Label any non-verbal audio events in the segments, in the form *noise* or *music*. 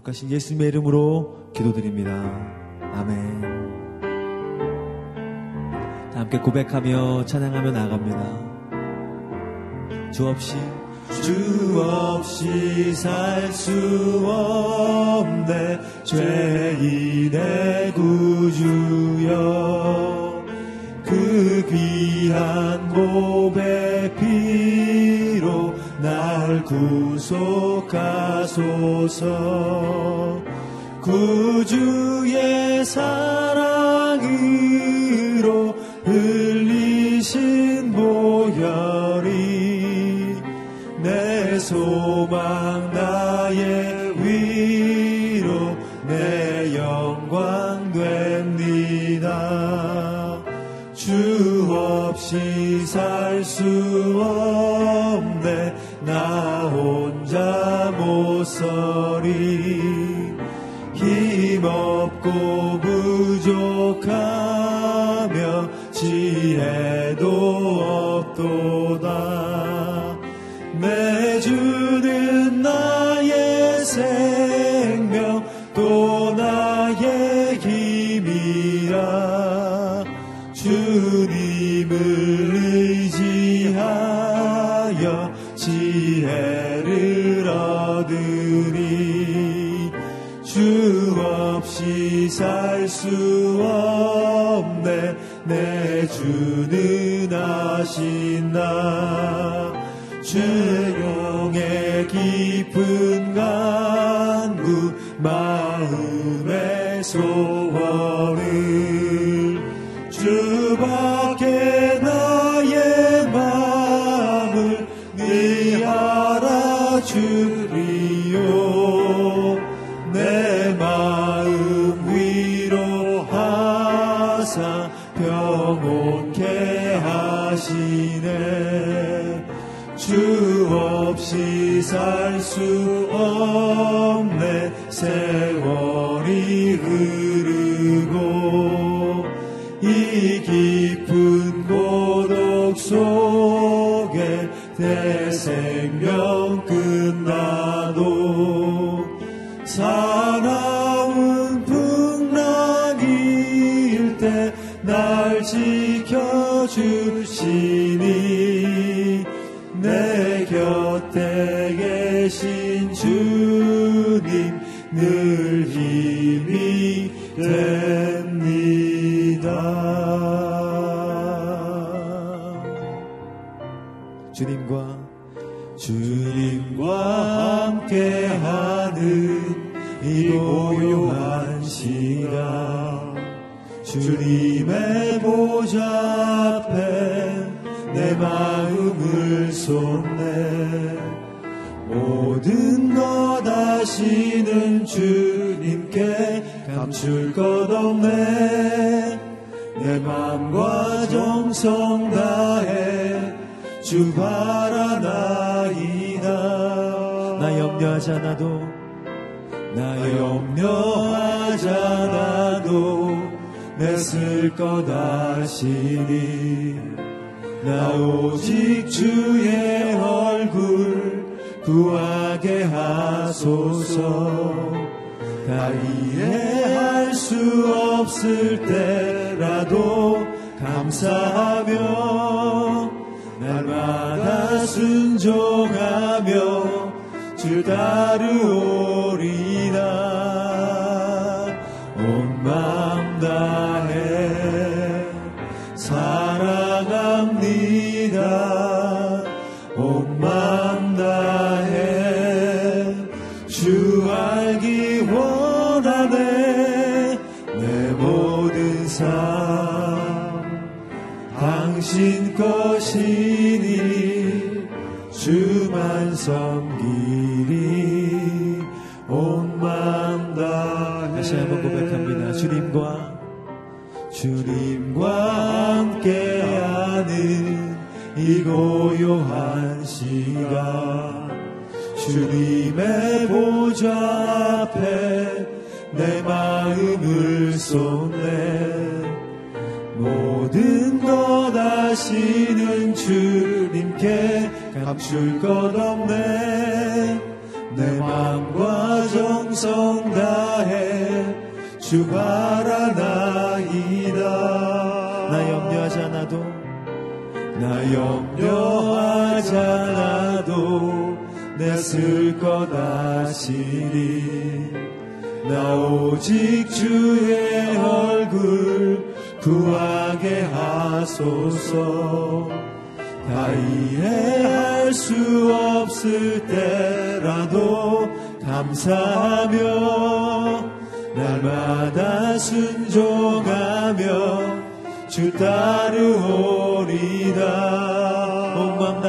거룩하신 예수님의 이름으로 기도드립니다. 아멘. 함께 고백하며 찬양하며 나갑니다. 주 없이 주 없이 살 수 없네 죄인의 구주여 그 귀한 고백 날 구속하소서. 구주의 사랑으로 흘리신 보혈이 내 소망 나의 위로 내 영광 됩니다. 주 없이 살수나 혼자 못 서리 힘없고 부족하며 지혜도 없도다. 내 주는 나의 생 수 없네. 내 주는 아신다 죄용의 깊은 간구 마음의 소 살 수 없네. 세월이 흐르고 이 깊은 고독 속에 내 생명 끝나도 사나운 풍랑일 때 날 지켜주시니 내 곁에 계신 주님 늘 감출 것 없네. 내 맘과 정성 다해 주 바라나이다 나 염려하지 않아도 나 염려하지 않아도 내쓸것 아시니. 나 오직 주의 얼굴 구하게 하소서 다 이해할 수 없을 때라도 감사하며 날마다 순종하며 주 따르오리다 온 마음 다해 사랑합니다 당신 것이니 주만 섬기리 온 마음 다해 다시 한번 고백합니다. 주님과 주님과 함께하는 이 고요한 시간 주님의 보좌 앞에 내 마음을 쏟 것 아시는 주님께 감출 것 없네. 내 마음과 정성 정성 다해 주 바라나이다. 나 염려하지 않아도 나 염려하지 않아도 내쓸 것 아시니 나 오직 주의 얼굴 구하게 하소서. 다 이해할 수 없을 때라도 감사하며 날마다 순종하며 주 따르오리다 온마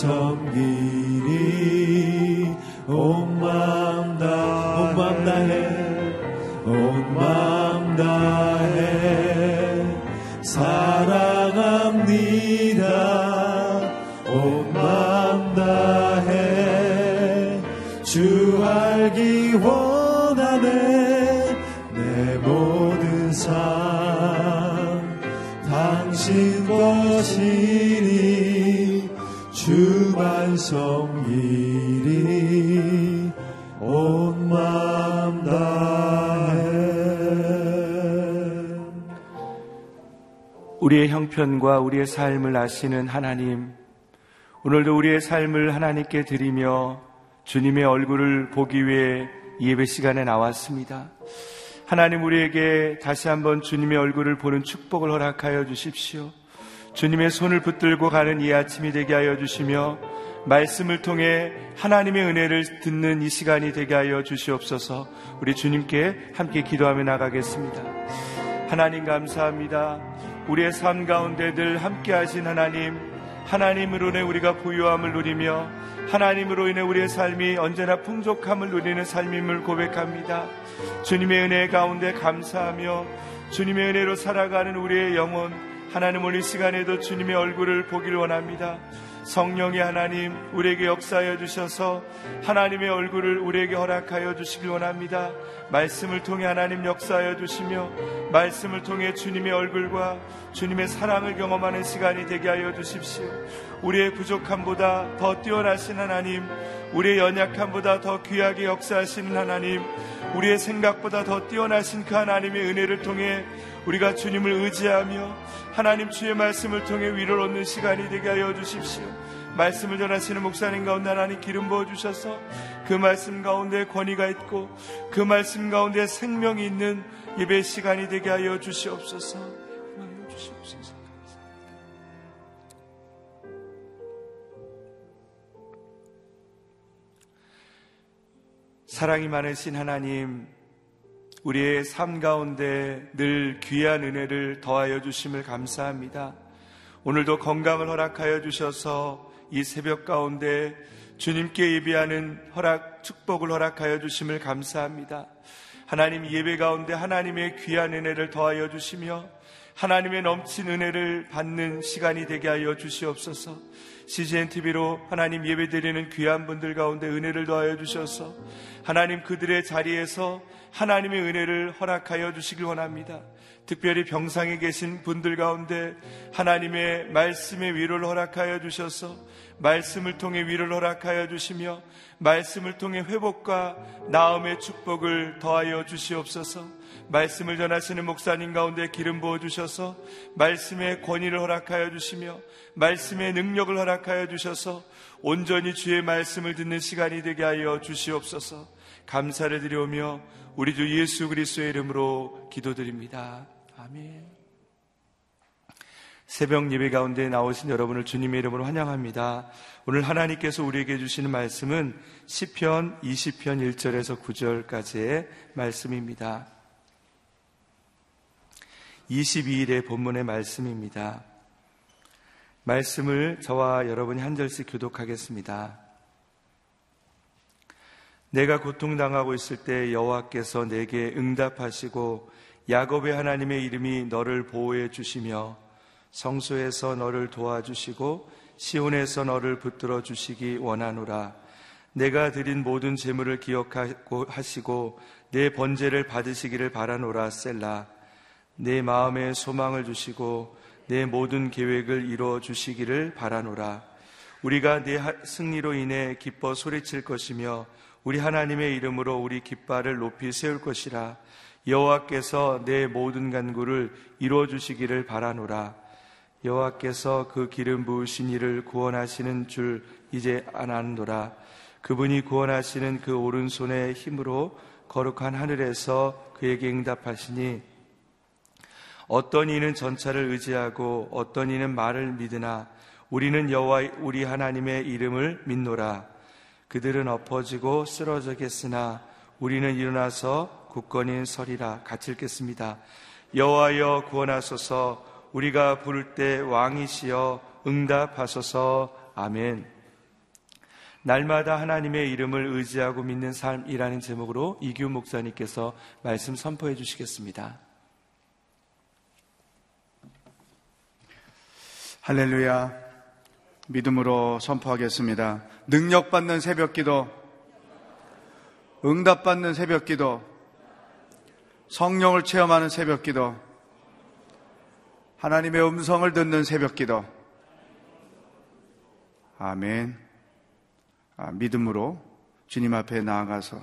섬기니 온 마음 다해. 온 마음 다해. 온 마음 다해. 사랑합니다. 온 마음 다해. 주 알기 원 주만 섬기리 온 마음 다해 우리의 형편과 우리의 삶을 아시는 하나님, 오늘도 우리의 삶을 하나님께 드리며 주님의 얼굴을 보기 위해 예배 시간에 나왔습니다. 하나님 우리에게 다시 한번 주님의 얼굴을 보는 축복을 허락하여 주십시오. 주님의 손을 붙들고 가는 이 아침이 되게 하여 주시며 말씀을 통해 하나님의 은혜를 듣는 이 시간이 되게 하여 주시옵소서 우리 주님께 함께 기도하며 나가겠습니다. 하나님 감사합니다. 우리의 삶 가운데 늘 함께 하신 하나님, 하나님으로 인해 우리가 부유함을 누리며 하나님으로 인해 우리의 삶이 언제나 풍족함을 누리는 삶임을 고백합니다. 주님의 은혜 가운데 감사하며 주님의 은혜로 살아가는 우리의 영혼, 하나님 오늘 이 시간에도 주님의 얼굴을 보길 원합니다. 성령의 하나님 우리에게 역사하여 주셔서 하나님의 얼굴을 우리에게 허락하여 주시길 원합니다. 말씀을 통해 하나님 역사하여 주시며 말씀을 통해 주님의 얼굴과 주님의 사랑을 경험하는 시간이 되게 하여 주십시오. 우리의 부족함보다 더 뛰어나신 하나님, 우리의 연약함보다 더 귀하게 역사하시는 하나님, 우리의 생각보다 더 뛰어나신 그 하나님의 은혜를 통해 우리가 주님을 의지하며 하나님 주의 말씀을 통해 위로를 얻는 시간이 되게 하여 주십시오. 말씀을 전하시는 목사님 가운데 하나님 기름 부어 주셔서 그 말씀 가운데 권위가 있고 그 말씀 가운데 생명이 있는 예배 시간이 되게 하여 주시옵소서. 사랑이 많으신 하나님, 우리의 삶 가운데 늘 귀한 은혜를 더하여 주심을 감사합니다. 오늘도 건강을 허락하여 주셔서 이 새벽 가운데 주님께 예배하는 허락, 축복을 허락하여 주심을 감사합니다. 하나님 예배 가운데 하나님의 귀한 은혜를 더하여 주시며 하나님의 넘친 은혜를 받는 시간이 되게 하여 주시옵소서. CGN TV로 하나님 예배드리는 귀한 분들 가운데 은혜를 더하여 주셔서 하나님 그들의 자리에서 하나님의 은혜를 허락하여 주시길 원합니다. 특별히 병상에 계신 분들 가운데 하나님의 말씀의 위로를 허락하여 주셔서 말씀을 통해 위로를 허락하여 주시며 말씀을 통해 회복과 나음의 축복을 더하여 주시옵소서. 말씀을 전하시는 목사님 가운데 기름 부어 주셔서 말씀의 권위를 허락하여 주시며 말씀의 능력을 허락하여 주셔서 온전히 주의 말씀을 듣는 시간이 되게 하여 주시옵소서. 감사를 드려오며 우리 주 예수 그리스도의 이름으로 기도드립니다. 아멘. 새벽 예배 가운데 나오신 여러분을 주님의 이름으로 환영합니다. 오늘 하나님께서 우리에게 주시는 말씀은 시편 20편 1절에서 9절까지의 말씀입니다. 22일의 본문의 말씀입니다. 말씀을 저와 여러분이 한 절씩 교독하겠습니다. 내가 고통당하고 있을 때 여호와께서 내게 응답하시고 야곱의 하나님의 이름이 너를 보호해 주시며 성소에서 너를 도와주시고 시온에서 너를 붙들어 주시기 원하노라. 내가 드린 모든 재물을 기억하고 하시고 내 번제를 받으시기를 바라노라 셀라. 내 마음에 소망을 주시고 내 모든 계획을 이루어 주시기를 바라노라. 우리가 내 승리로 인해 기뻐 소리칠 것이며 우리 하나님의 이름으로 우리 깃발을 높이 세울 것이라. 여호와께서 내 모든 간구를 이루어 주시기를 바라노라. 여호와께서 그 기름 부으신 이를 구원하시는 줄 이제 안하노라. 그분이 구원하시는 그 오른손의 힘으로 거룩한 하늘에서 그에게 응답하시니 어떤 이는 전차를 의지하고 어떤 이는 말을 믿으나 우리는 여호와 우리 하나님의 이름을 믿노라. 그들은 엎어지고 쓰러져겠으나 우리는 일어나서 굳건히 서리라. 같이 읽겠습니다. 여호와여 구원하소서 우리가 부를 때 왕이시여 응답하소서 아멘. 날마다 하나님의 이름을 의지하고 믿는 삶이라는 제목으로 이규 목사님께서 말씀 선포해 주시겠습니다. 할렐루야. 믿음으로 선포하겠습니다. 능력받는 새벽 기도, 응답받는 새벽 기도, 성령을 체험하는 새벽 기도, 하나님의 음성을 듣는 새벽 기도. 아멘. 아, 믿음으로 주님 앞에 나아가서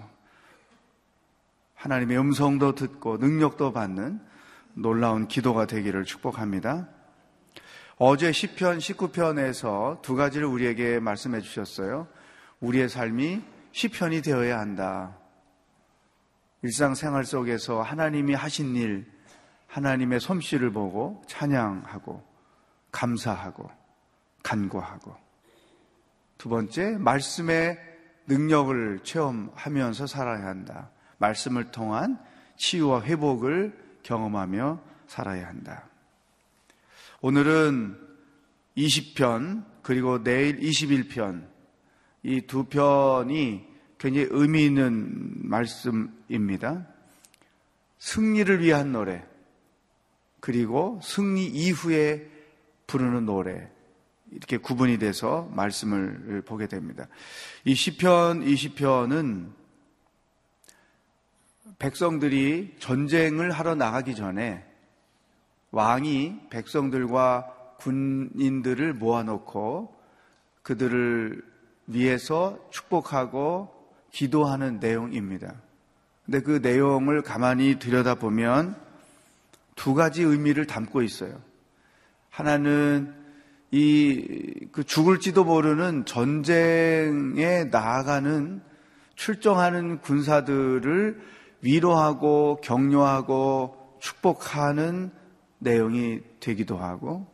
하나님의 음성도 듣고 능력도 받는 놀라운 기도가 되기를 축복합니다. 어제 10편, 19편에서 두 가지를 우리에게 말씀해 주셨어요. 우리의 삶이 10편이 되어야 한다. 일상생활 속에서 하나님이 하신 일, 하나님의 솜씨를 보고 찬양하고 감사하고 간구하고 두 번째, 말씀의 능력을 체험하면서 살아야 한다. 말씀을 통한 치유와 회복을 경험하며 살아야 한다. 오늘은 20편 그리고 내일 21편 이 두 편이 굉장히 의미 있는 말씀입니다. 승리를 위한 노래 그리고 승리 이후에 부르는 노래 이렇게 구분이 돼서 말씀을 보게 됩니다. 이 시편 20편은 백성들이 전쟁을 하러 나가기 전에 왕이 백성들과 군인들을 모아놓고 그들을 위해서 축복하고 기도하는 내용입니다. 근데 그 내용을 가만히 들여다보면 두 가지 의미를 담고 있어요. 하나는 이 그 죽을지도 모르는 전쟁에 나아가는 출정하는 군사들을 위로하고 격려하고 축복하는 내용이 되기도 하고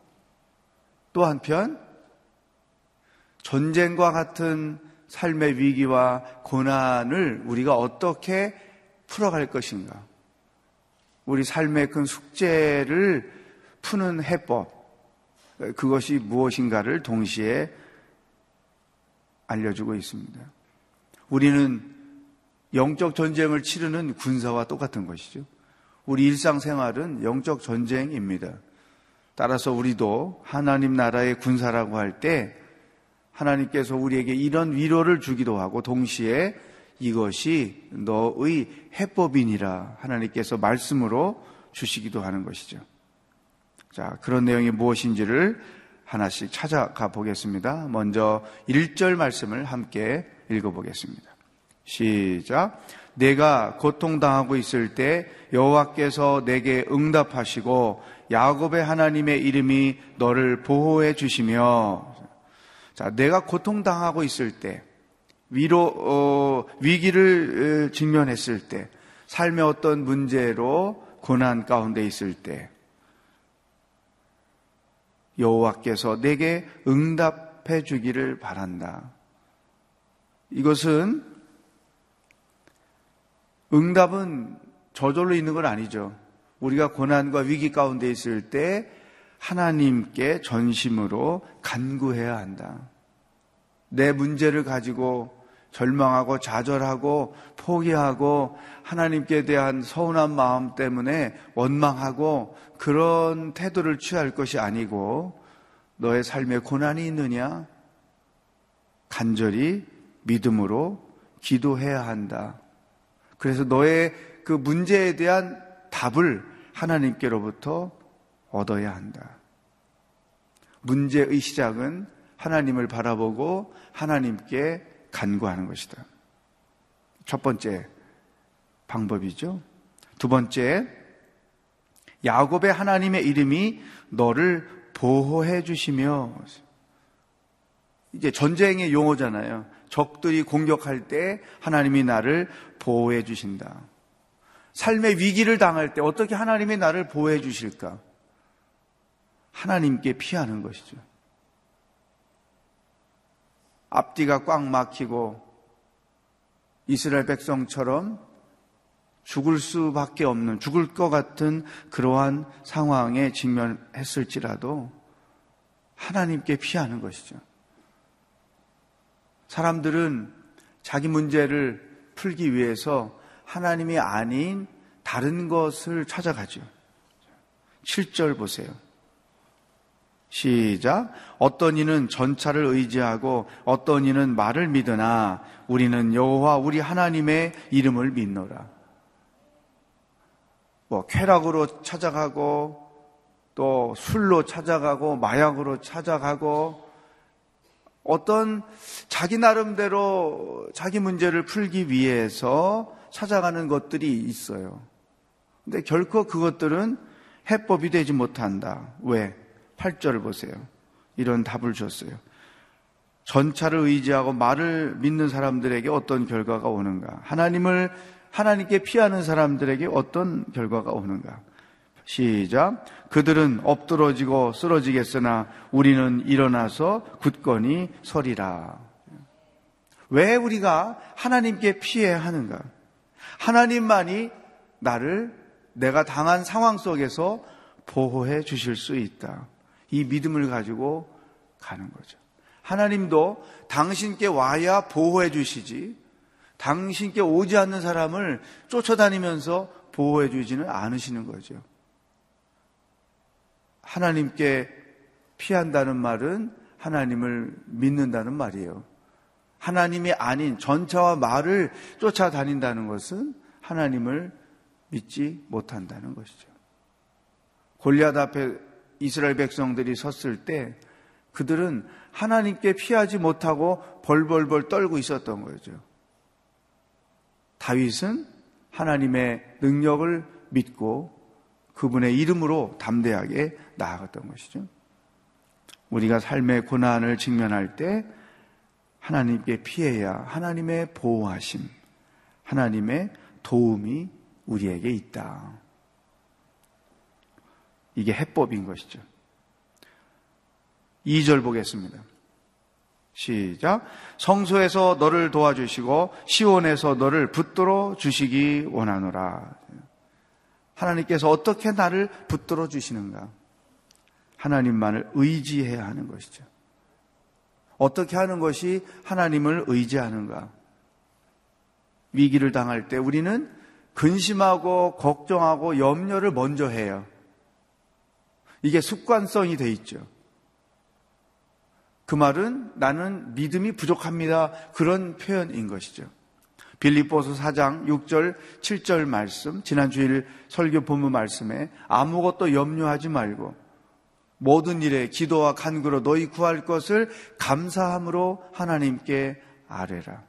또 한편 전쟁과 같은 삶의 위기와 고난을 우리가 어떻게 풀어갈 것인가. 우리 삶의 큰 숙제를 푸는 해법. 그것이 무엇인가를 동시에 알려주고 있습니다. 우리는 영적 전쟁을 치르는 군사와 똑같은 것이죠. 우리 일상생활은 영적 전쟁입니다. 따라서 우리도 하나님 나라의 군사라고 할 때 하나님께서 우리에게 이런 위로를 주기도 하고 동시에 이것이 너의 해법이니라 하나님께서 말씀으로 주시기도 하는 것이죠. 자, 그런 내용이 무엇인지를 하나씩 찾아가 보겠습니다. 먼저 1절 말씀을 함께 읽어보겠습니다. 시작. 내가 고통당하고 있을 때 여호와께서 내게 응답하시고 야곱의 하나님의 이름이 너를 보호해 주시며 자, 내가 고통당하고 있을 때 위로 어, 위기를 직면했을 때 삶의 어떤 문제로 고난 가운데 있을 때 여호와께서 내게 응답해 주기를 바란다. 이것은 응답은 저절로 있는 건 아니죠. 우리가 고난과 위기 가운데 있을 때 하나님께 전심으로 간구해야 한다. 내 문제를 가지고 절망하고 좌절하고 포기하고 하나님께 대한 서운한 마음 때문에 원망하고 그런 태도를 취할 것이 아니고 너의 삶에 고난이 있느냐? 간절히 믿음으로 기도해야 한다. 그래서 너의 그 문제에 대한 답을 하나님께로부터 얻어야 한다. 문제의 시작은 하나님을 바라보고 하나님께 간구하는 것이다. 첫 번째 방법이죠. 두 번째, 야곱의 하나님의 이름이 너를 보호해 주시며 이제 전쟁의 용어잖아요. 적들이 공격할 때 하나님이 나를 보호해 주신다. 삶의 위기를 당할 때 어떻게 하나님이 나를 보호해 주실까? 하나님께 피하는 것이죠. 앞뒤가 꽉 막히고 이스라엘 백성처럼 죽을 수밖에 없는, 죽을 것 같은 그러한 상황에 직면했을지라도 하나님께 피하는 것이죠. 사람들은 자기 문제를 풀기 위해서 하나님이 아닌 다른 것을 찾아가죠. 7절 보세요. 시작. 어떤 이는 전차를 의지하고 어떤 이는 말을 믿으나 우리는 여호와 우리 하나님의 이름을 믿노라. 뭐 쾌락으로 찾아가고 또 술로 찾아가고 마약으로 찾아가고 어떤 자기 나름대로 자기 문제를 풀기 위해서 찾아가는 것들이 있어요. 근데 결코 그것들은 해법이 되지 못한다. 왜? 8절을 보세요. 이런 답을 줬어요. 전차를 의지하고 말을 믿는 사람들에게 어떤 결과가 오는가? 하나님을 하나님께 피하는 사람들에게 어떤 결과가 오는가? 시작. 그들은 엎드러지고 쓰러지겠으나 우리는 일어나서 굳건히 서리라. 왜 우리가 하나님께 피해야 하는가? 하나님만이 나를 내가 당한 상황 속에서 보호해 주실 수 있다. 이 믿음을 가지고 가는 거죠. 하나님도 당신께 와야 보호해 주시지, 당신께 오지 않는 사람을 쫓아다니면서 보호해 주지는 않으시는 거죠. 하나님께 피한다는 말은 하나님을 믿는다는 말이에요. 하나님이 아닌 전차와 말을 쫓아다닌다는 것은 하나님을 믿지 못한다는 것이죠. 골리앗 앞에 이스라엘 백성들이 섰을 때 그들은 하나님께 피하지 못하고 벌벌벌 떨고 있었던 거죠. 다윗은 하나님의 능력을 믿고 그분의 이름으로 담대하게 나아갔던 것이죠. 우리가 삶의 고난을 직면할 때 하나님께 피해야 하나님의 보호하심, 하나님의 도움이 우리에게 있다. 이게 해법인 것이죠. 2절 보겠습니다. 시작. 성소에서 너를 도와주시고 시온에서 너를 붙들어 주시기 원하노라. 하나님께서 어떻게 나를 붙들어 주시는가? 하나님만을 의지해야 하는 것이죠. 어떻게 하는 것이 하나님을 의지하는가? 위기를 당할 때 우리는 근심하고 걱정하고 염려를 먼저 해요. 이게 습관성이 돼 있죠. 그 말은 나는 믿음이 부족합니다. 그런 표현인 것이죠. 빌립보서 4장 6절 7절 말씀 지난 주일 설교 본문 말씀에 아무것도 염려하지 말고 모든 일에 기도와 간구로 너희 구할 것을 감사함으로 하나님께 아뢰라.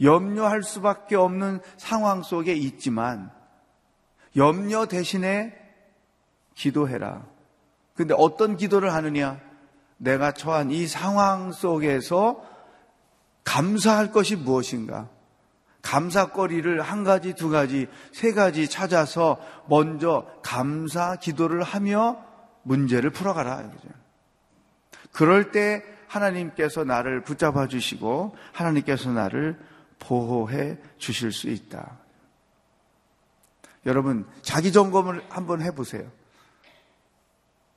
염려할 수밖에 없는 상황 속에 있지만 염려 대신에 기도해라. 근데 어떤 기도를 하느냐? 내가 처한 이 상황 속에서 감사할 것이 무엇인가? 감사거리를 한 가지, 두 가지, 세 가지 찾아서 먼저 감사 기도를 하며 문제를 풀어가라. 그럴 때 하나님께서 나를 붙잡아 주시고 하나님께서 나를 보호해 주실 수 있다. 여러분, 자기 점검을 한번 해보세요.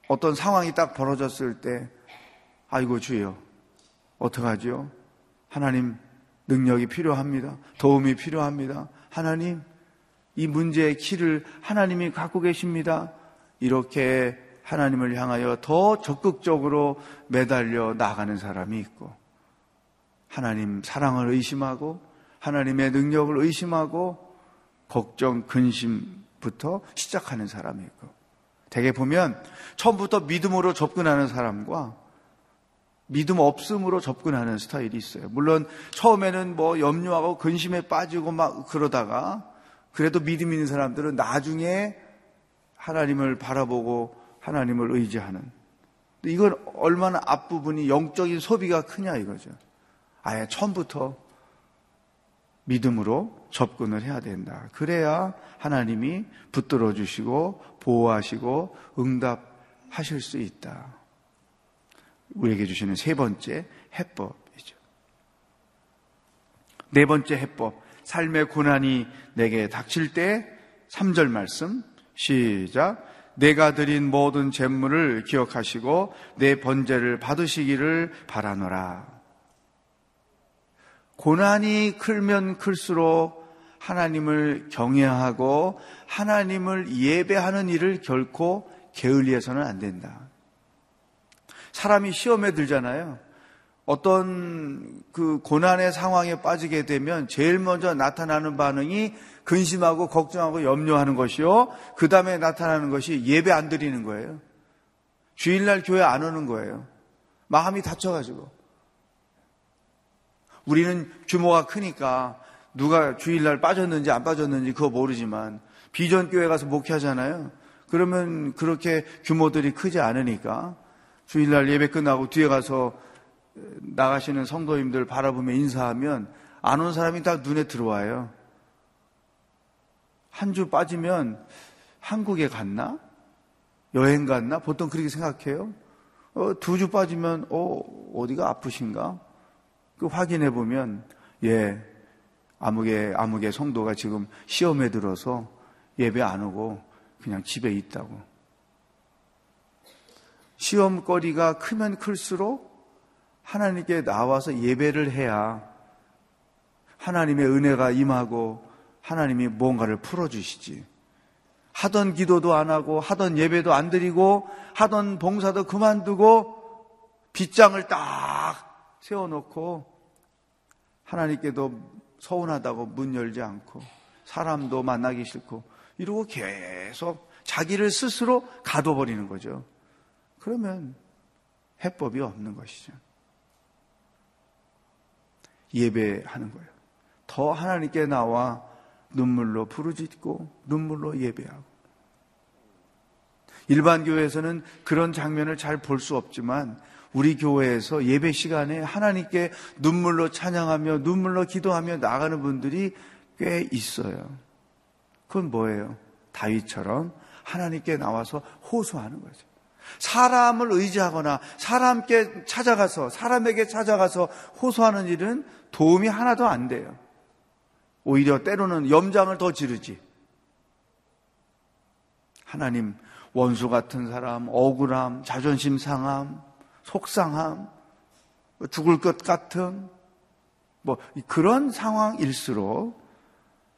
어떤 상황이 딱 벌어졌을 때, 아이고, 주여, 어떡하지요? 하나님, 능력이 필요합니다. 도움이 필요합니다. 하나님, 이 문제의 키를 하나님이 갖고 계십니다. 이렇게 하나님을 향하여 더 적극적으로 매달려 나가는 사람이 있고, 하나님 사랑을 의심하고, 하나님의 능력을 의심하고, 걱정, 근심부터 시작하는 사람이 있고, 대개 보면 처음부터 믿음으로 접근하는 사람과 믿음 없음으로 접근하는 스타일이 있어요. 물론 처음에는 뭐 염려하고 근심에 빠지고 막 그러다가 그래도 믿음 있는 사람들은 나중에 하나님을 바라보고 하나님을 의지하는. 이건 얼마나 앞부분이 영적인 소비가 크냐 이거죠. 아예 처음부터 믿음으로 접근을 해야 된다. 그래야 하나님이 붙들어 주시고 보호하시고 응답하실 수 있다. 우리에게 주시는 세 번째 해법이죠. 네 번째 해법. 삶의 고난이 내게 닥칠 때 3절 말씀 시작. 내가 드린 모든 재물을 기억하시고 내 번제를 받으시기를 바라노라. 고난이 클면 클수록 하나님을 경외하고 하나님을 예배하는 일을 결코 게을리해서는 안 된다. 사람이 시험에 들잖아요. 어떤 그 고난의 상황에 빠지게 되면 제일 먼저 나타나는 반응이 근심하고 걱정하고 염려하는 것이요. 그 다음에 나타나는 것이 예배 안 드리는 거예요. 주일날 교회 안 오는 거예요. 마음이 다쳐가지고. 우리는 규모가 크니까 누가 주일날 빠졌는지 안 빠졌는지 그거 모르지만 비전교회 가서 목회하잖아요. 그러면 그렇게 규모들이 크지 않으니까 주일날 예배 끝나고 뒤에 가서 나가시는 성도님들 바라보며 인사하면 안 온 사람이 다 눈에 들어와요. 한 주 빠지면 한국에 갔나? 여행 갔나? 보통 그렇게 생각해요. 어, 두 주 빠지면 어, 어디가 아프신가? 그 확인해 보면 예 아무개 아무개 성도가 지금 시험에 들어서 예배 안 오고 그냥 집에 있다고. 시험거리가 크면 클수록 하나님께 나와서 예배를 해야 하나님의 은혜가 임하고 하나님이 뭔가를 풀어주시지. 하던 기도도 안 하고 하던 예배도 안 드리고 하던 봉사도 그만두고 빗장을 딱 세워놓고 하나님께도 서운하다고 문 열지 않고 사람도 만나기 싫고 이러고 계속 자기를 스스로 가둬버리는 거죠. 그러면 해법이 없는 것이죠. 예배하는 거예요. 더 하나님께 나와 눈물로 부르짖고 눈물로 예배하고 일반 교회에서는 그런 장면을 잘 볼 수 없지만 우리 교회에서 예배 시간에 하나님께 눈물로 찬양하며 눈물로 기도하며 나가는 분들이 꽤 있어요. 그건 뭐예요? 다윗처럼 하나님께 나와서 호소하는 거죠. 사람을 의지하거나 사람께 찾아가서 사람에게 찾아가서 호소하는 일은 도움이 하나도 안 돼요. 오히려 때로는 염장을 더 지르지. 하나님 원수 같은 사람, 억울함, 자존심 상함, 속상함, 죽을 것 같은 뭐 그런 상황일수록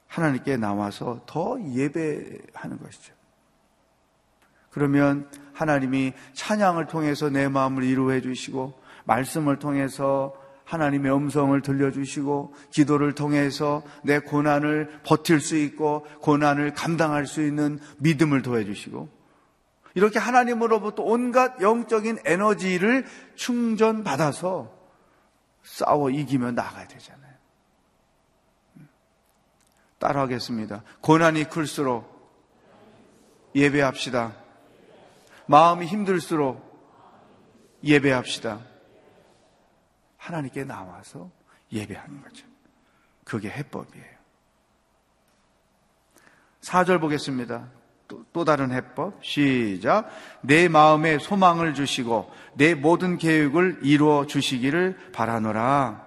하나님께 나와서 더 예배하는 것이죠. 그러면 하나님이 찬양을 통해서 내 마음을 이루해 주시고 말씀을 통해서 하나님의 음성을 들려주시고 기도를 통해서 내 고난을 버틸 수 있고 고난을 감당할 수 있는 믿음을 도와주시고 이렇게 하나님으로부터 온갖 영적인 에너지를 충전받아서 싸워 이기며 나가야 되잖아요. 따라하겠습니다. 고난이 클수록 예배합시다. 마음이 힘들수록 예배합시다. 하나님께 나와서 예배하는 거죠. 그게 해법이에요. 4절 보겠습니다. 또, 또, 다른 해법. 시작. 내 마음에 소망을 주시고 내 모든 계획을 이루어 주시기를 바라노라.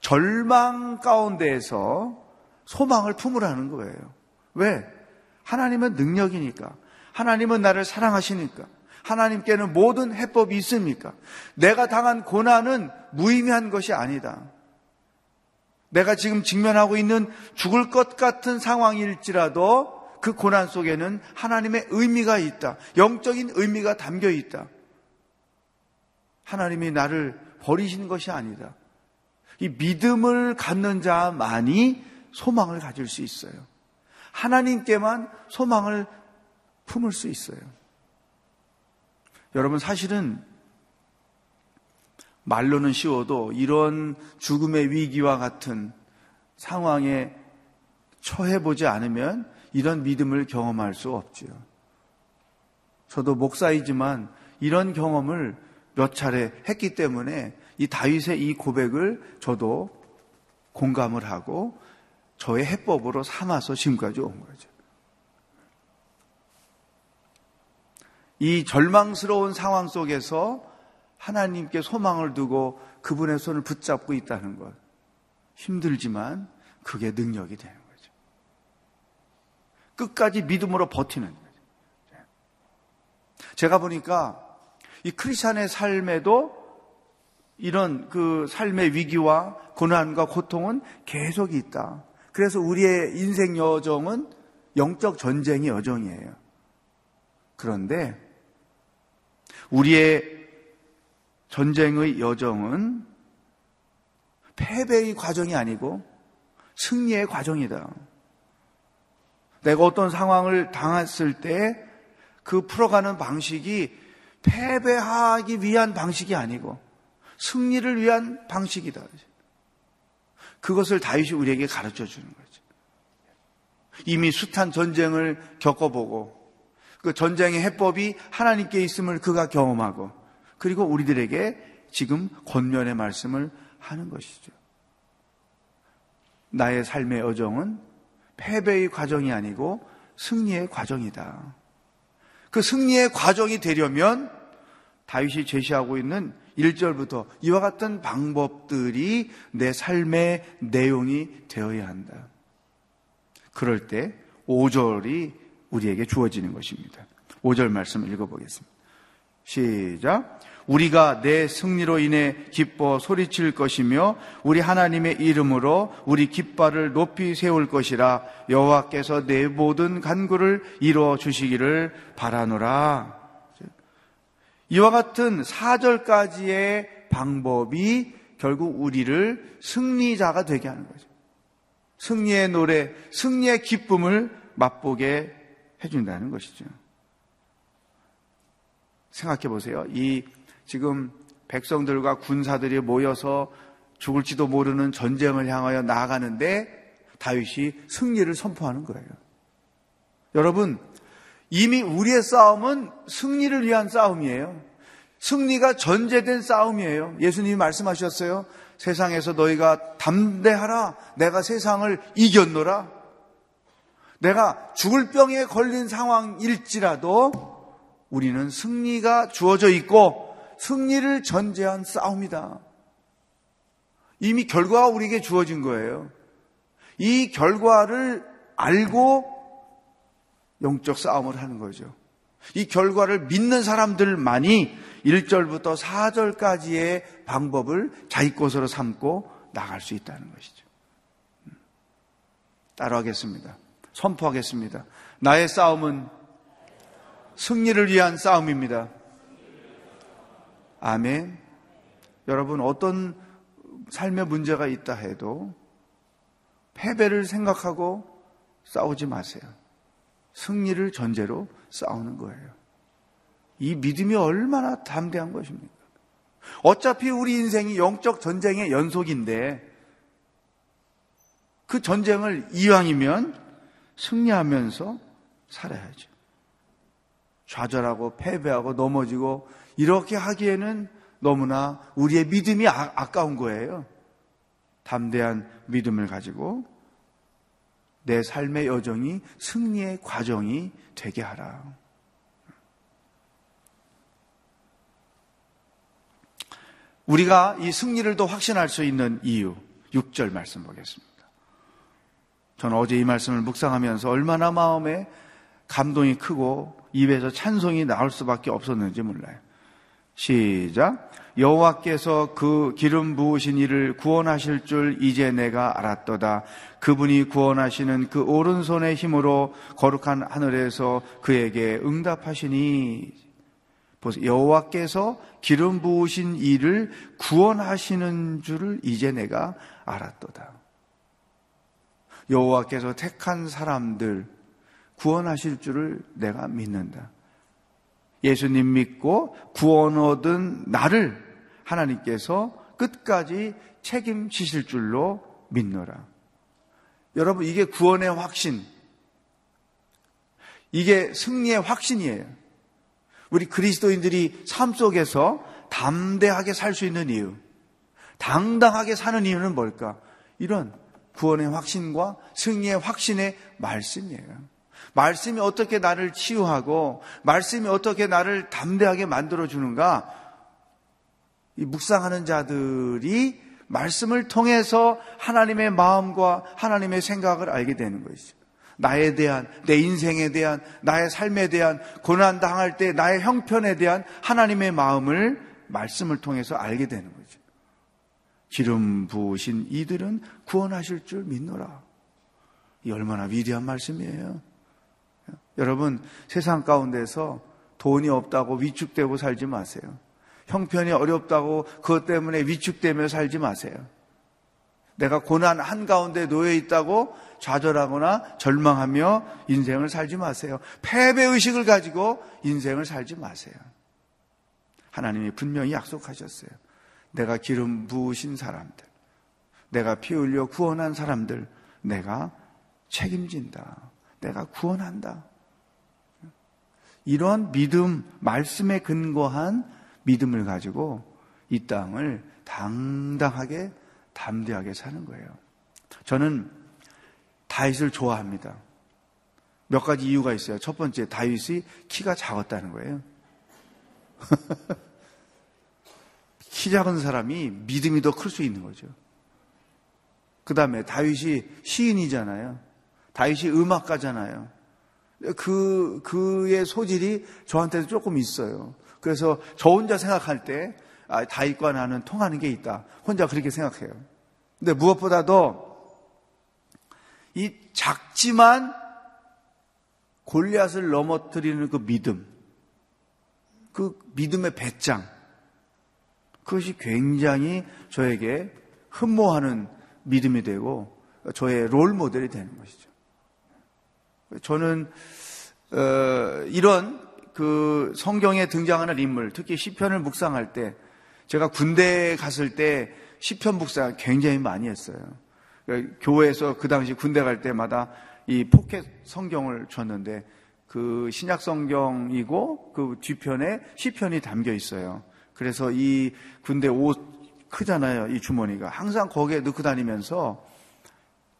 절망 가운데에서 소망을 품으라는 거예요. 왜? 하나님은 능력이니까. 하나님은 나를 사랑하시니까. 하나님께는 모든 해법이 있습니까? 내가 당한 고난은 무의미한 것이 아니다. 내가 지금 직면하고 있는 죽을 것 같은 상황일지라도 그 고난 속에는 하나님의 의미가 있다. 영적인 의미가 담겨 있다. 하나님이 나를 버리신 것이 아니다. 이 믿음을 갖는 자만이 소망을 가질 수 있어요. 하나님께만 소망을 품을 수 있어요. 여러분 사실은 말로는 쉬워도 이런 죽음의 위기와 같은 상황에 처해보지 않으면 이런 믿음을 경험할 수 없지요. 저도 목사이지만 이런 경험을 몇 차례 했기 때문에 이 다윗의 이 고백을 저도 공감을 하고 저의 해법으로 삼아서 지금까지 온 거죠. 이 절망스러운 상황 속에서 하나님께 소망을 두고 그분의 손을 붙잡고 있다는 것. 힘들지만 그게 능력이 되는 거죠. 끝까지 믿음으로 버티는 거죠. 제가 보니까 이 크리스찬의 삶에도 이런 그 삶의 위기와 고난과 고통은 계속 있다. 그래서 우리의 인생 여정은 영적 전쟁의 여정이에요. 그런데 우리의 전쟁의 여정은 패배의 과정이 아니고 승리의 과정이다. 내가 어떤 상황을 당했을 때 그 풀어가는 방식이 패배하기 위한 방식이 아니고 승리를 위한 방식이다. 그것을 다윗이 우리에게 가르쳐 주는 거죠. 이미 숱한 전쟁을 겪어보고 그 전쟁의 해법이 하나님께 있음을 그가 경험하고 그리고 우리들에게 지금 권면의 말씀을 하는 것이죠. 나의 삶의 여정은 패배의 과정이 아니고 승리의 과정이다. 그 승리의 과정이 되려면 다윗이 제시하고 있는 1절부터 이와 같은 방법들이 내 삶의 내용이 되어야 한다. 그럴 때 5절이 우리에게 주어지는 것입니다. 5절 말씀 읽어보겠습니다. 시작. 우리가 내 승리로 인해 기뻐 소리칠 것이며 우리 하나님의 이름으로 우리 깃발을 높이 세울 것이라 여호와께서 내 모든 간구를 이루어 주시기를 바라노라. 이와 같은 4절까지의 방법이 결국 우리를 승리자가 되게 하는 거죠. 승리의 노래, 승리의 기쁨을 맛보게 해준다는 것이죠. 생각해 보세요. 이 지금 백성들과 군사들이 모여서 죽을지도 모르는 전쟁을 향하여 나아가는데 다윗이 승리를 선포하는 거예요. 여러분, 이미 우리의 싸움은 승리를 위한 싸움이에요. 승리가 전제된 싸움이에요. 예수님이 말씀하셨어요. 세상에서 너희가 담대하라. 내가 세상을 이겼노라. 내가 죽을 병에 걸린 상황일지라도 우리는 승리가 주어져 있고 승리를 전제한 싸움이다. 이미 결과가 우리에게 주어진 거예요. 이 결과를 알고 영적 싸움을 하는 거죠. 이 결과를 믿는 사람들만이 1절부터 4절까지의 방법을 자기 것으로 삼고 나갈 수 있다는 것이죠. 따라하겠습니다. 선포하겠습니다. 나의 싸움은 승리를 위한 싸움입니다. 아멘. 여러분, 어떤 삶의 문제가 있다 해도 패배를 생각하고 싸우지 마세요. 승리를 전제로 싸우는 거예요. 이 믿음이 얼마나 담대한 것입니까? 어차피 우리 인생이 영적 전쟁의 연속인데 그 전쟁을 이왕이면 승리하면서 살아야죠. 좌절하고 패배하고 넘어지고 이렇게 하기에는 너무나 우리의 믿음이 아, 아까운 거예요. 담대한 믿음을 가지고 내 삶의 여정이 승리의 과정이 되게 하라. 우리가 이 승리를 더 확신할 수 있는 이유, 6절 말씀 보겠습니다. 저는 어제 이 말씀을 묵상하면서 얼마나 마음에 감동이 크고 입에서 찬송이 나올 수밖에 없었는지 몰라요. 시작. 여호와께서 그 기름 부으신 이를 구원하실 줄 이제 내가 알았도다. 그분이 구원하시는 그 오른손의 힘으로 거룩한 하늘에서 그에게 응답하시니 보세요. 여호와께서 기름 부으신 이를 구원하시는 줄을 이제 내가 알았도다. 여호와께서 택한 사람들 구원하실 줄을 내가 믿는다. 예수님 믿고 구원 얻은 나를 하나님께서 끝까지 책임지실 줄로 믿노라. 여러분, 이게 구원의 확신. 이게 승리의 확신이에요. 우리 그리스도인들이 삶 속에서 담대하게 살 수 있는 이유, 당당하게 사는 이유는 뭘까? 이런 구원의 확신과 승리의 확신의 말씀이에요. 말씀이 어떻게 나를 치유하고, 말씀이 어떻게 나를 담대하게 만들어 주는가? 이 묵상하는 자들이 말씀을 통해서 하나님의 마음과 하나님의 생각을 알게 되는 것이죠. 나에 대한, 내 인생에 대한, 나의 삶에 대한, 고난당할 때 나의 형편에 대한 하나님의 마음을 말씀을 통해서 알게 되는 거죠. 기름 부으신 이들은 구원하실 줄 믿노라. 이 얼마나 위대한 말씀이에요. 여러분, 세상 가운데서 돈이 없다고 위축되고 살지 마세요. 형편이 어렵다고 그것 때문에 위축되며 살지 마세요. 내가 고난 한가운데 놓여 있다고 좌절하거나 절망하며 인생을 살지 마세요. 패배의식을 가지고 인생을 살지 마세요. 하나님이 분명히 약속하셨어요. 내가 기름 부으신 사람들, 내가 피 흘려 구원한 사람들, 내가 책임진다. 내가 구원한다. 이런 믿음, 말씀에 근거한 믿음을 가지고 이 땅을 당당하게 담대하게 사는 거예요. 저는 다윗을 좋아합니다. 몇 가지 이유가 있어요. 첫 번째, 다윗이 키가 작았다는 거예요. *laughs* 키 작은 사람이 믿음이 더 클 수 있는 거죠. 그 다음에 다윗이 시인이잖아요. 다윗이 음악가잖아요. 그, 그의 소질이 저한테도 조금 있어요. 그래서 저 혼자 생각할 때 아, 다윗과 나는 통하는 게 있다. 혼자 그렇게 생각해요. 근데 무엇보다도 이 작지만 골리앗을 넘어뜨리는 그 믿음, 그 믿음의 배짱, 그것이 굉장히 저에게 흠모하는 믿음이 되고 저의 롤 모델이 되는 것이죠. 저는 어, 이런 그 성경에 등장하는 인물, 특히 시편을 묵상할 때 제가 군대에 갔을 때 시편 묵상 굉장히 많이 했어요. 그러니까 교회에서 그 당시 군대 갈 때마다 이 포켓 성경을 줬는데 그 신약 성경이고 그 뒤편에 시편이 담겨 있어요. 그래서 이 군대 옷 크잖아요. 이 주머니가 항상 거기에 넣고 다니면서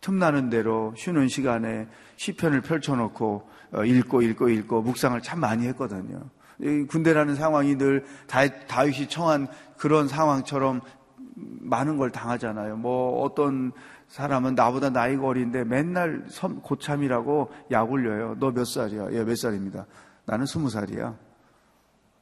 틈나는 대로 쉬는 시간에 시편을 펼쳐놓고 어, 읽고 읽고 읽고 묵상을 참 많이 했거든요. 군대라는 상황이 늘 다윗이 청한 그런 상황처럼 많은 걸 당하잖아요. 뭐 어떤 사람은 나보다 나이가 어린데 맨날 고참이라고 약 올려요. 너 몇 살이야? 예, 몇 살입니다. 나는 스무 살이야.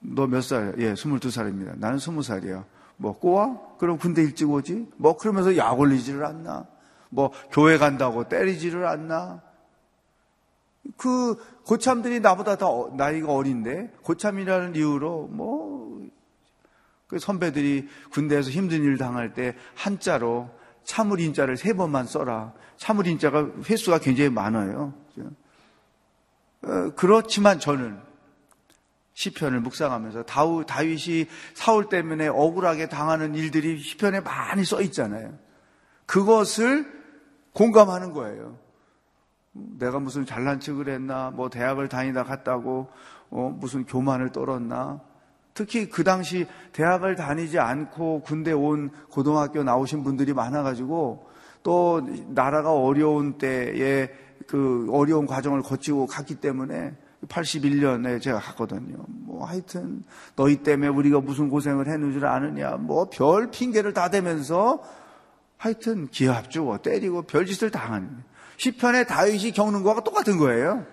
너 몇 살이야? 예, 스물두 살입니다. 나는 스무 살이야. 뭐 꼬아? 그럼 군대 일찍 오지? 뭐 그러면서 약 올리지를 않나? 뭐 교회 간다고 때리지를 않나? 그 고참들이 나보다 더 나이가 어린데 고참이라는 이유로 뭐 그 선배들이 군대에서 힘든 일 당할 때 한자로 참을 인자를 세 번만 써라. 참을 인자가 횟수가 굉장히 많아요. 어, 그렇지만 저는 시편을 묵상하면서 다우, 다윗이 사울 때문에 억울하게 당하는 일들이 시편에 많이 써 있잖아요. 그것을 공감하는 거예요. 내가 무슨 잘난 척을 했나, 뭐 대학을 다니다 갔다고, 어, 무슨 교만을 떨었나. 특히 그 당시 대학을 다니지 않고 군대 온 고등학교 나오신 분들이 많아가지고 또 나라가 어려운 때에 그 어려운 과정을 거치고 갔기 때문에 81년에 제가 갔거든요. 뭐 하여튼 너희 때문에 우리가 무슨 고생을 했는 줄 아느냐. 뭐 별 핑계를 다 대면서 하여튼 기합 주고 때리고 별짓을 당하는 시편의 다윗이 겪는 거와 똑같은 거예요.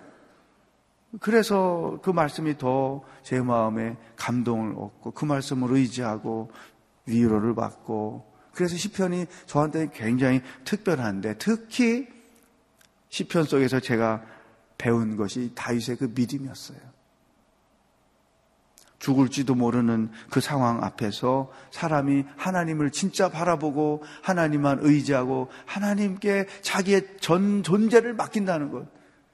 그래서 그 말씀이 더 제 마음에 감동을 얻고 그 말씀을 의지하고 위로를 받고 그래서 시편이 저한테 굉장히 특별한데 특히 시편 속에서 제가 배운 것이 다윗의 그 믿음이었어요. 죽을지도 모르는 그 상황 앞에서 사람이 하나님을 진짜 바라보고 하나님만 의지하고 하나님께 자기의 전 존재를 맡긴다는 것.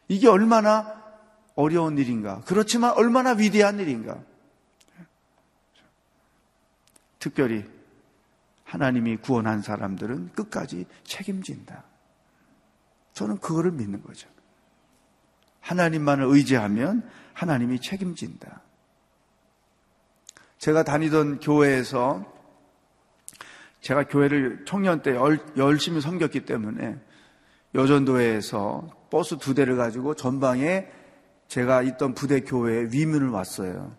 이게 얼마나 어려운 일인가. 그렇지만 얼마나 위대한 일인가. 특별히 하나님이 구원한 사람들은 끝까지 책임진다. 저는 그거를 믿는 거죠. 하나님만을 의지하면 하나님이 책임진다. 제가 다니던 교회에서 제가 교회를 청년 때 열심히 섬겼기 때문에 여전도회에서 버스 두 대를 가지고 전방에 제가 있던 부대 교회에 위문을 왔어요.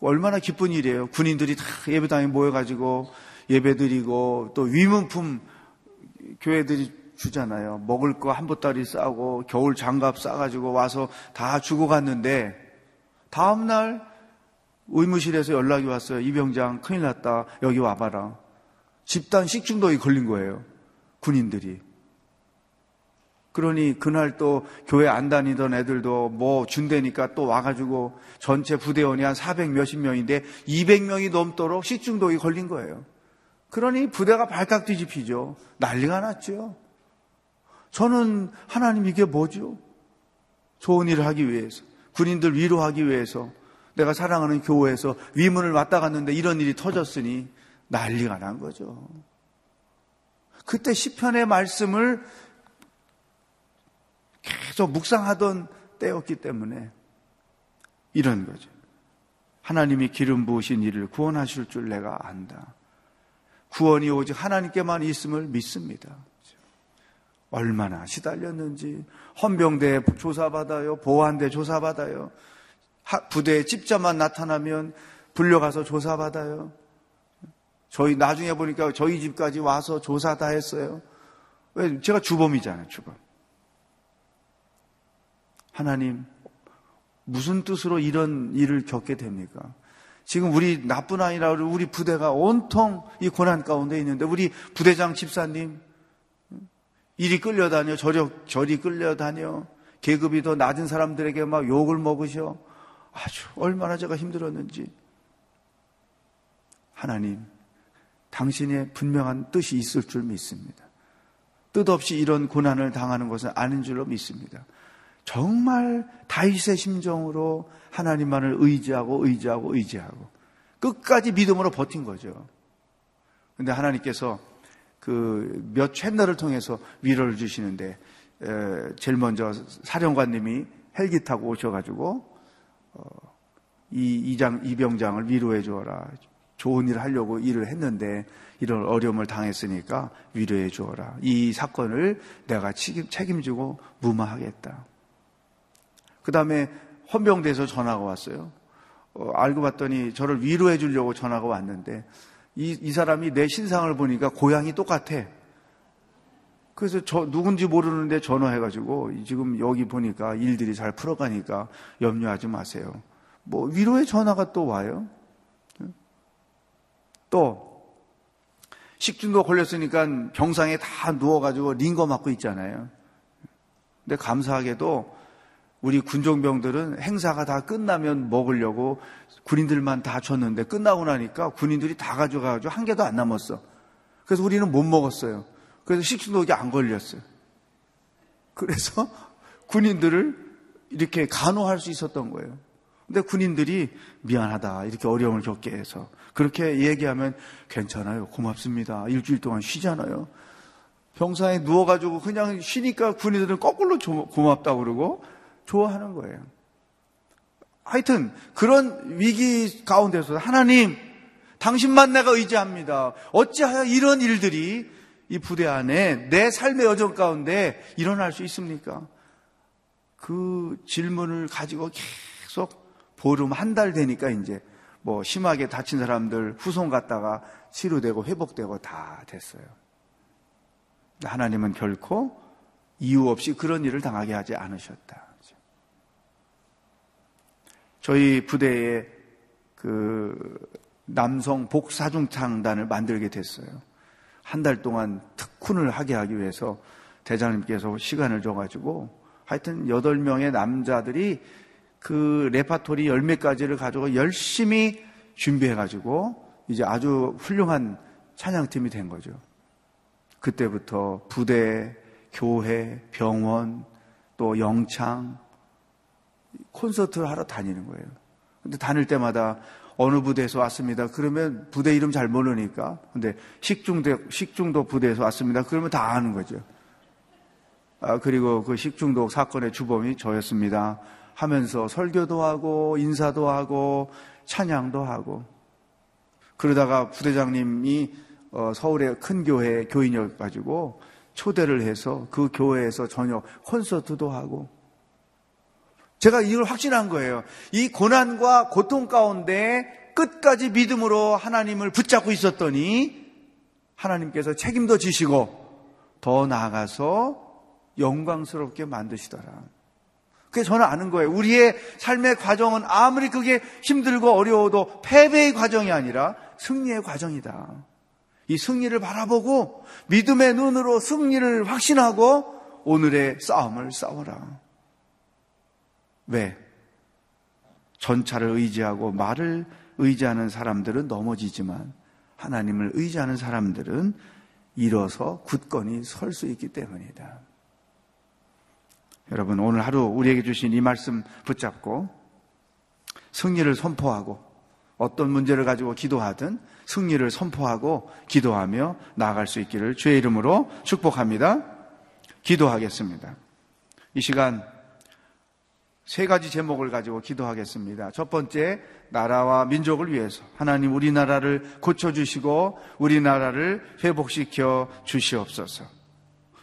얼마나 기쁜 일이에요. 군인들이 다 예배당에 모여가지고 예배드리고 또 위문품 교회들이 주잖아요. 먹을 거 한 보따리 싸고 겨울 장갑 싸가지고 와서 다 주고 갔는데 다음날 의무실에서 연락이 왔어요. 이병장 큰일 났다. 여기 와봐라. 집단 식중독이 걸린 거예요. 군인들이. 그러니 그날 또 교회 안 다니던 애들도 뭐 준대니까 또 와가지고 전체 부대원이 한 400 몇십 명인데 200명이 넘도록 식중독이 걸린 거예요. 그러니 부대가 발칵 뒤집히죠. 난리가 났죠. 저는 하나님 이게 뭐죠? 좋은 일을 하기 위해서, 군인들 위로하기 위해서, 내가 사랑하는 교회에서 위문을 왔다 갔는데 이런 일이 터졌으니 난리가 난 거죠. 그때 시편의 말씀을 계속 묵상하던 때였기 때문에 이런 거죠. 하나님이 기름 부으신 이를 구원하실 줄 내가 안다. 구원이 오직 하나님께만 있음을 믿습니다. 얼마나 시달렸는지 헌병대 조사받아요. 보안대 조사받아요. 부대에 집자만 나타나면 불려가서 조사받아요. 저희 나중에 보니까 저희 집까지 와서 조사 다 했어요. 왜? 제가 주범이잖아요, 주범. 하나님, 무슨 뜻으로 이런 일을 겪게 됩니까? 지금 우리 나쁜 아이라 우리 부대가 온통 이 고난 가운데 있는데 우리 부대장 집사님 이리 끌려다녀 저리, 저리 끌려다녀 계급이 더 낮은 사람들에게 막 욕을 먹으셔 아주 얼마나 제가 힘들었는지 하나님 당신의 분명한 뜻이 있을 줄 믿습니다. 뜻없이 이런 고난을 당하는 것은 아닌 줄로 믿습니다. 정말 다윗의 심정으로 하나님만을 의지하고 의지하고 의지하고 끝까지 믿음으로 버틴 거죠. 근데 하나님께서 그 몇 채널을 통해서 위로를 주시는데 에, 제일 먼저 사령관님이 헬기 타고 오셔가지고 어, 이 이장 이병장을 위로해 주어라. 좋은 일을 하려고 일을 했는데 이런 어려움을 당했으니까 위로해 주어라. 이 사건을 내가 책임, 지고 무마하겠다. 그 다음에 헌병대에서 전화가 왔어요. 어, 알고 봤더니 저를 위로해 주려고 전화가 왔는데 이, 이 사람이 내 신상을 보니까 고향이 똑같아. 그래서 저 누군지 모르는데 전화해가지고 지금 여기 보니까 일들이 잘 풀어가니까 염려하지 마세요. 뭐 위로의 전화가 또 와요. 또 식중독 걸렸으니까 병상에 다 누워가지고 링거 맞고 있잖아요. 근데 감사하게도 우리 군종병들은 행사가 다 끝나면 먹으려고 군인들만 다 줬는데 끝나고 나니까 군인들이 다 가져가가지고 한 개도 안 남았어. 그래서 우리는 못 먹었어요. 그래서 식중독이 안 걸렸어요. 그래서 *laughs* 군인들을 이렇게 간호할 수 있었던 거예요. 근데 군인들이 미안하다. 이렇게 어려움을 겪게 해서. 그렇게 얘기하면 괜찮아요. 고맙습니다. 일주일 동안 쉬잖아요. 병상에 누워가지고 그냥 쉬니까 군인들은 거꾸로 고맙다고 그러고 좋아하는 거예요. 하여튼 그런 위기 가운데서 하나님 당신만 내가 의지합니다. 어찌하여 이런 일들이 이 부대 안에 내 삶의 여정 가운데 일어날 수 있습니까? 그 질문을 가지고 계속 보름 한 달 되니까 이제 뭐 심하게 다친 사람들 후손 갔다가 치료되고 회복되고 다 됐어요. 하나님은 결코 이유 없이 그런 일을 당하게 하지 않으셨다. 저희 부대에 그 남성 복사중창단을 만들게 됐어요. 한 달 동안 특훈을 하게 하기 위해서 대장님께서 시간을 줘가지고 하여튼 8명의 남자들이 그 레파토리 열몇 가지를 가지고 열심히 준비해가지고 이제 아주 훌륭한 찬양팀이 된 거죠. 그때부터 부대, 교회, 병원, 또 영창, 콘서트를 하러 다니는 거예요. 근데 다닐 때마다 어느 부대에서 왔습니다. 그러면 부대 이름 잘 모르니까. 근데 식중도, 식중도 부대에서 왔습니다. 그러면 다 아는 거죠. 아, 그리고 그 식중독 사건의 주범이 저였습니다. 하면서 설교도 하고, 인사도 하고, 찬양도 하고. 그러다가 부대장님이 어, 서울의 큰 교회 교인이어가지고 초대를 해서 그 교회에서 저녁 콘서트도 하고 제가 이걸 확신한 거예요. 이 고난과 고통 가운데 끝까지 믿음으로 하나님을 붙잡고 있었더니 하나님께서 책임도 지시고 더 나아가서 영광스럽게 만드시더라. 그게 저는 아는 거예요. 우리의 삶의 과정은 아무리 그게 힘들고 어려워도 패배의 과정이 아니라 승리의 과정이다. 이 승리를 바라보고 믿음의 눈으로 승리를 확신하고 오늘의 싸움을 싸워라. 왜? 전차를 의지하고 말을 의지하는 사람들은 넘어지지만 하나님을 의지하는 사람들은 일어서 굳건히 설 수 있기 때문이다. 여러분, 오늘 하루 우리에게 주신 이 말씀 붙잡고 승리를 선포하고 어떤 문제를 가지고 기도하든 승리를 선포하고 기도하며 나아갈 수 있기를 주의 이름으로 축복합니다. 기도하겠습니다. 이 시간 세 가지 제목을 가지고 기도하겠습니다. 첫 번째, 나라와 민족을 위해서 하나님 우리나라를 고쳐주시고 우리나라를 회복시켜 주시옵소서.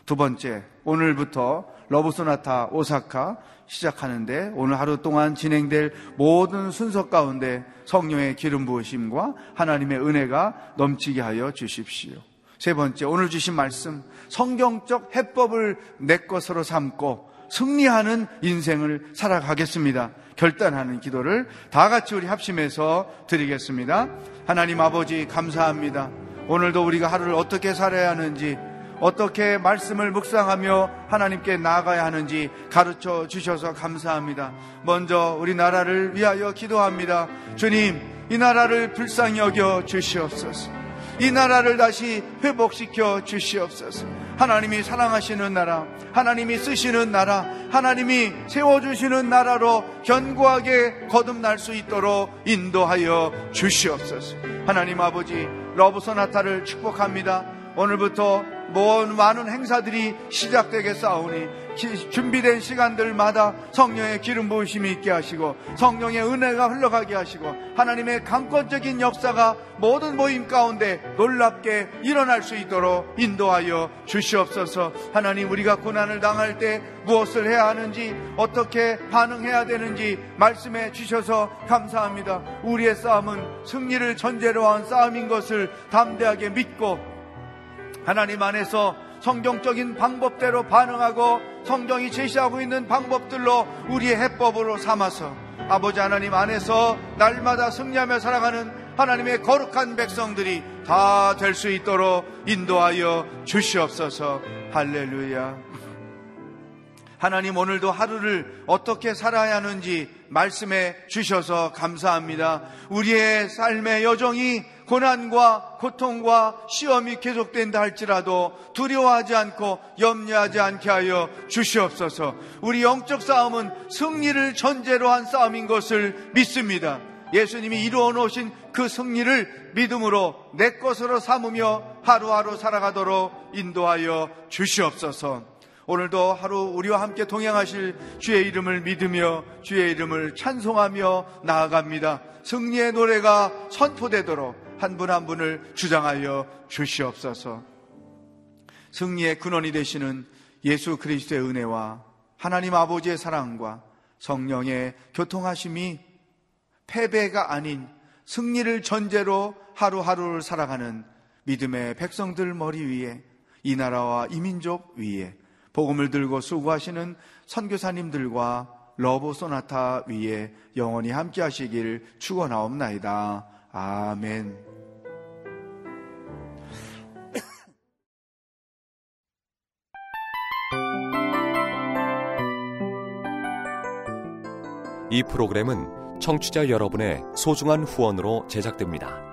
두 번째, 오늘부터 러브소나타 오사카 시작하는데 오늘 하루 동안 진행될 모든 순서 가운데 성령의 기름 부으심과 하나님의 은혜가 넘치게 하여 주십시오. 세 번째, 오늘 주신 말씀, 성경적 해법을 내 것으로 삼고 승리하는 인생을 살아가겠습니다. 결단하는 기도를 다 같이 우리 합심해서 드리겠습니다. 하나님 아버지 감사합니다. 오늘도 우리가 하루를 어떻게 살아야 하는지 어떻게 말씀을 묵상하며 하나님께 나아가야 하는지 가르쳐 주셔서 감사합니다. 먼저 우리 나라를 위하여 기도합니다. 주님, 이 나라를 불쌍히 여겨 주시옵소서. 이 나라를 다시 회복시켜 주시옵소서. 하나님이 사랑하시는 나라, 하나님이 쓰시는 나라, 하나님이 세워주시는 나라로 견고하게 거듭날 수 있도록 인도하여 주시옵소서. 하나님 아버지, 러브소나타를 축복합니다. 오늘부터 먼 많은 행사들이 시작되게 싸우니 준비된 시간들마다 성령의 기름 부으심이 있게 하시고 성령의 은혜가 흘러가게 하시고 하나님의 강권적인 역사가 모든 모임 가운데 놀랍게 일어날 수 있도록 인도하여 주시옵소서. 하나님 우리가 고난을 당할 때 무엇을 해야 하는지 어떻게 반응해야 되는지 말씀해 주셔서 감사합니다. 우리의 싸움은 승리를 전제로 한 싸움인 것을 담대하게 믿고 하나님 안에서 성경적인 방법대로 반응하고 성경이 제시하고 있는 방법들로 우리의 해법으로 삼아서 아버지 하나님 안에서 날마다 승리하며 살아가는 하나님의 거룩한 백성들이 다 될 수 있도록 인도하여 주시옵소서 할렐루야. 하나님 오늘도 하루를 어떻게 살아야 하는지 말씀해 주셔서 감사합니다. 우리의 삶의 여정이 고난과 고통과 시험이 계속된다 할지라도 두려워하지 않고 염려하지 않게 하여 주시옵소서. 우리 영적 싸움은 승리를 전제로 한 싸움인 것을 믿습니다. 예수님이 이루어 놓으신 그 승리를 믿음으로 내 것으로 삼으며 하루하루 살아가도록 인도하여 주시옵소서. 오늘도 하루 우리와 함께 동행하실 주의 이름을 믿으며 주의 이름을 찬송하며 나아갑니다. 승리의 노래가 선포되도록 한 분한 한 분을 주장하여 주시옵소서. 승리의 근원이 되시는 예수 그리스도의 은혜와 하나님 아버지의 사랑과 성령의 교통하심이 패배가 아닌 승리를 전제로 하루하루를 살아가는 믿음의 백성들 머리 위에 이 나라와 이 민족 위에 복음을 들고 수고하시는 선교사님들과 러브 소나타 위에 영원히 함께 하시길 축원하옵나이다. 아멘. 이 프로그램은 청취자 여러분의 소중한 후원으로 제작됩니다.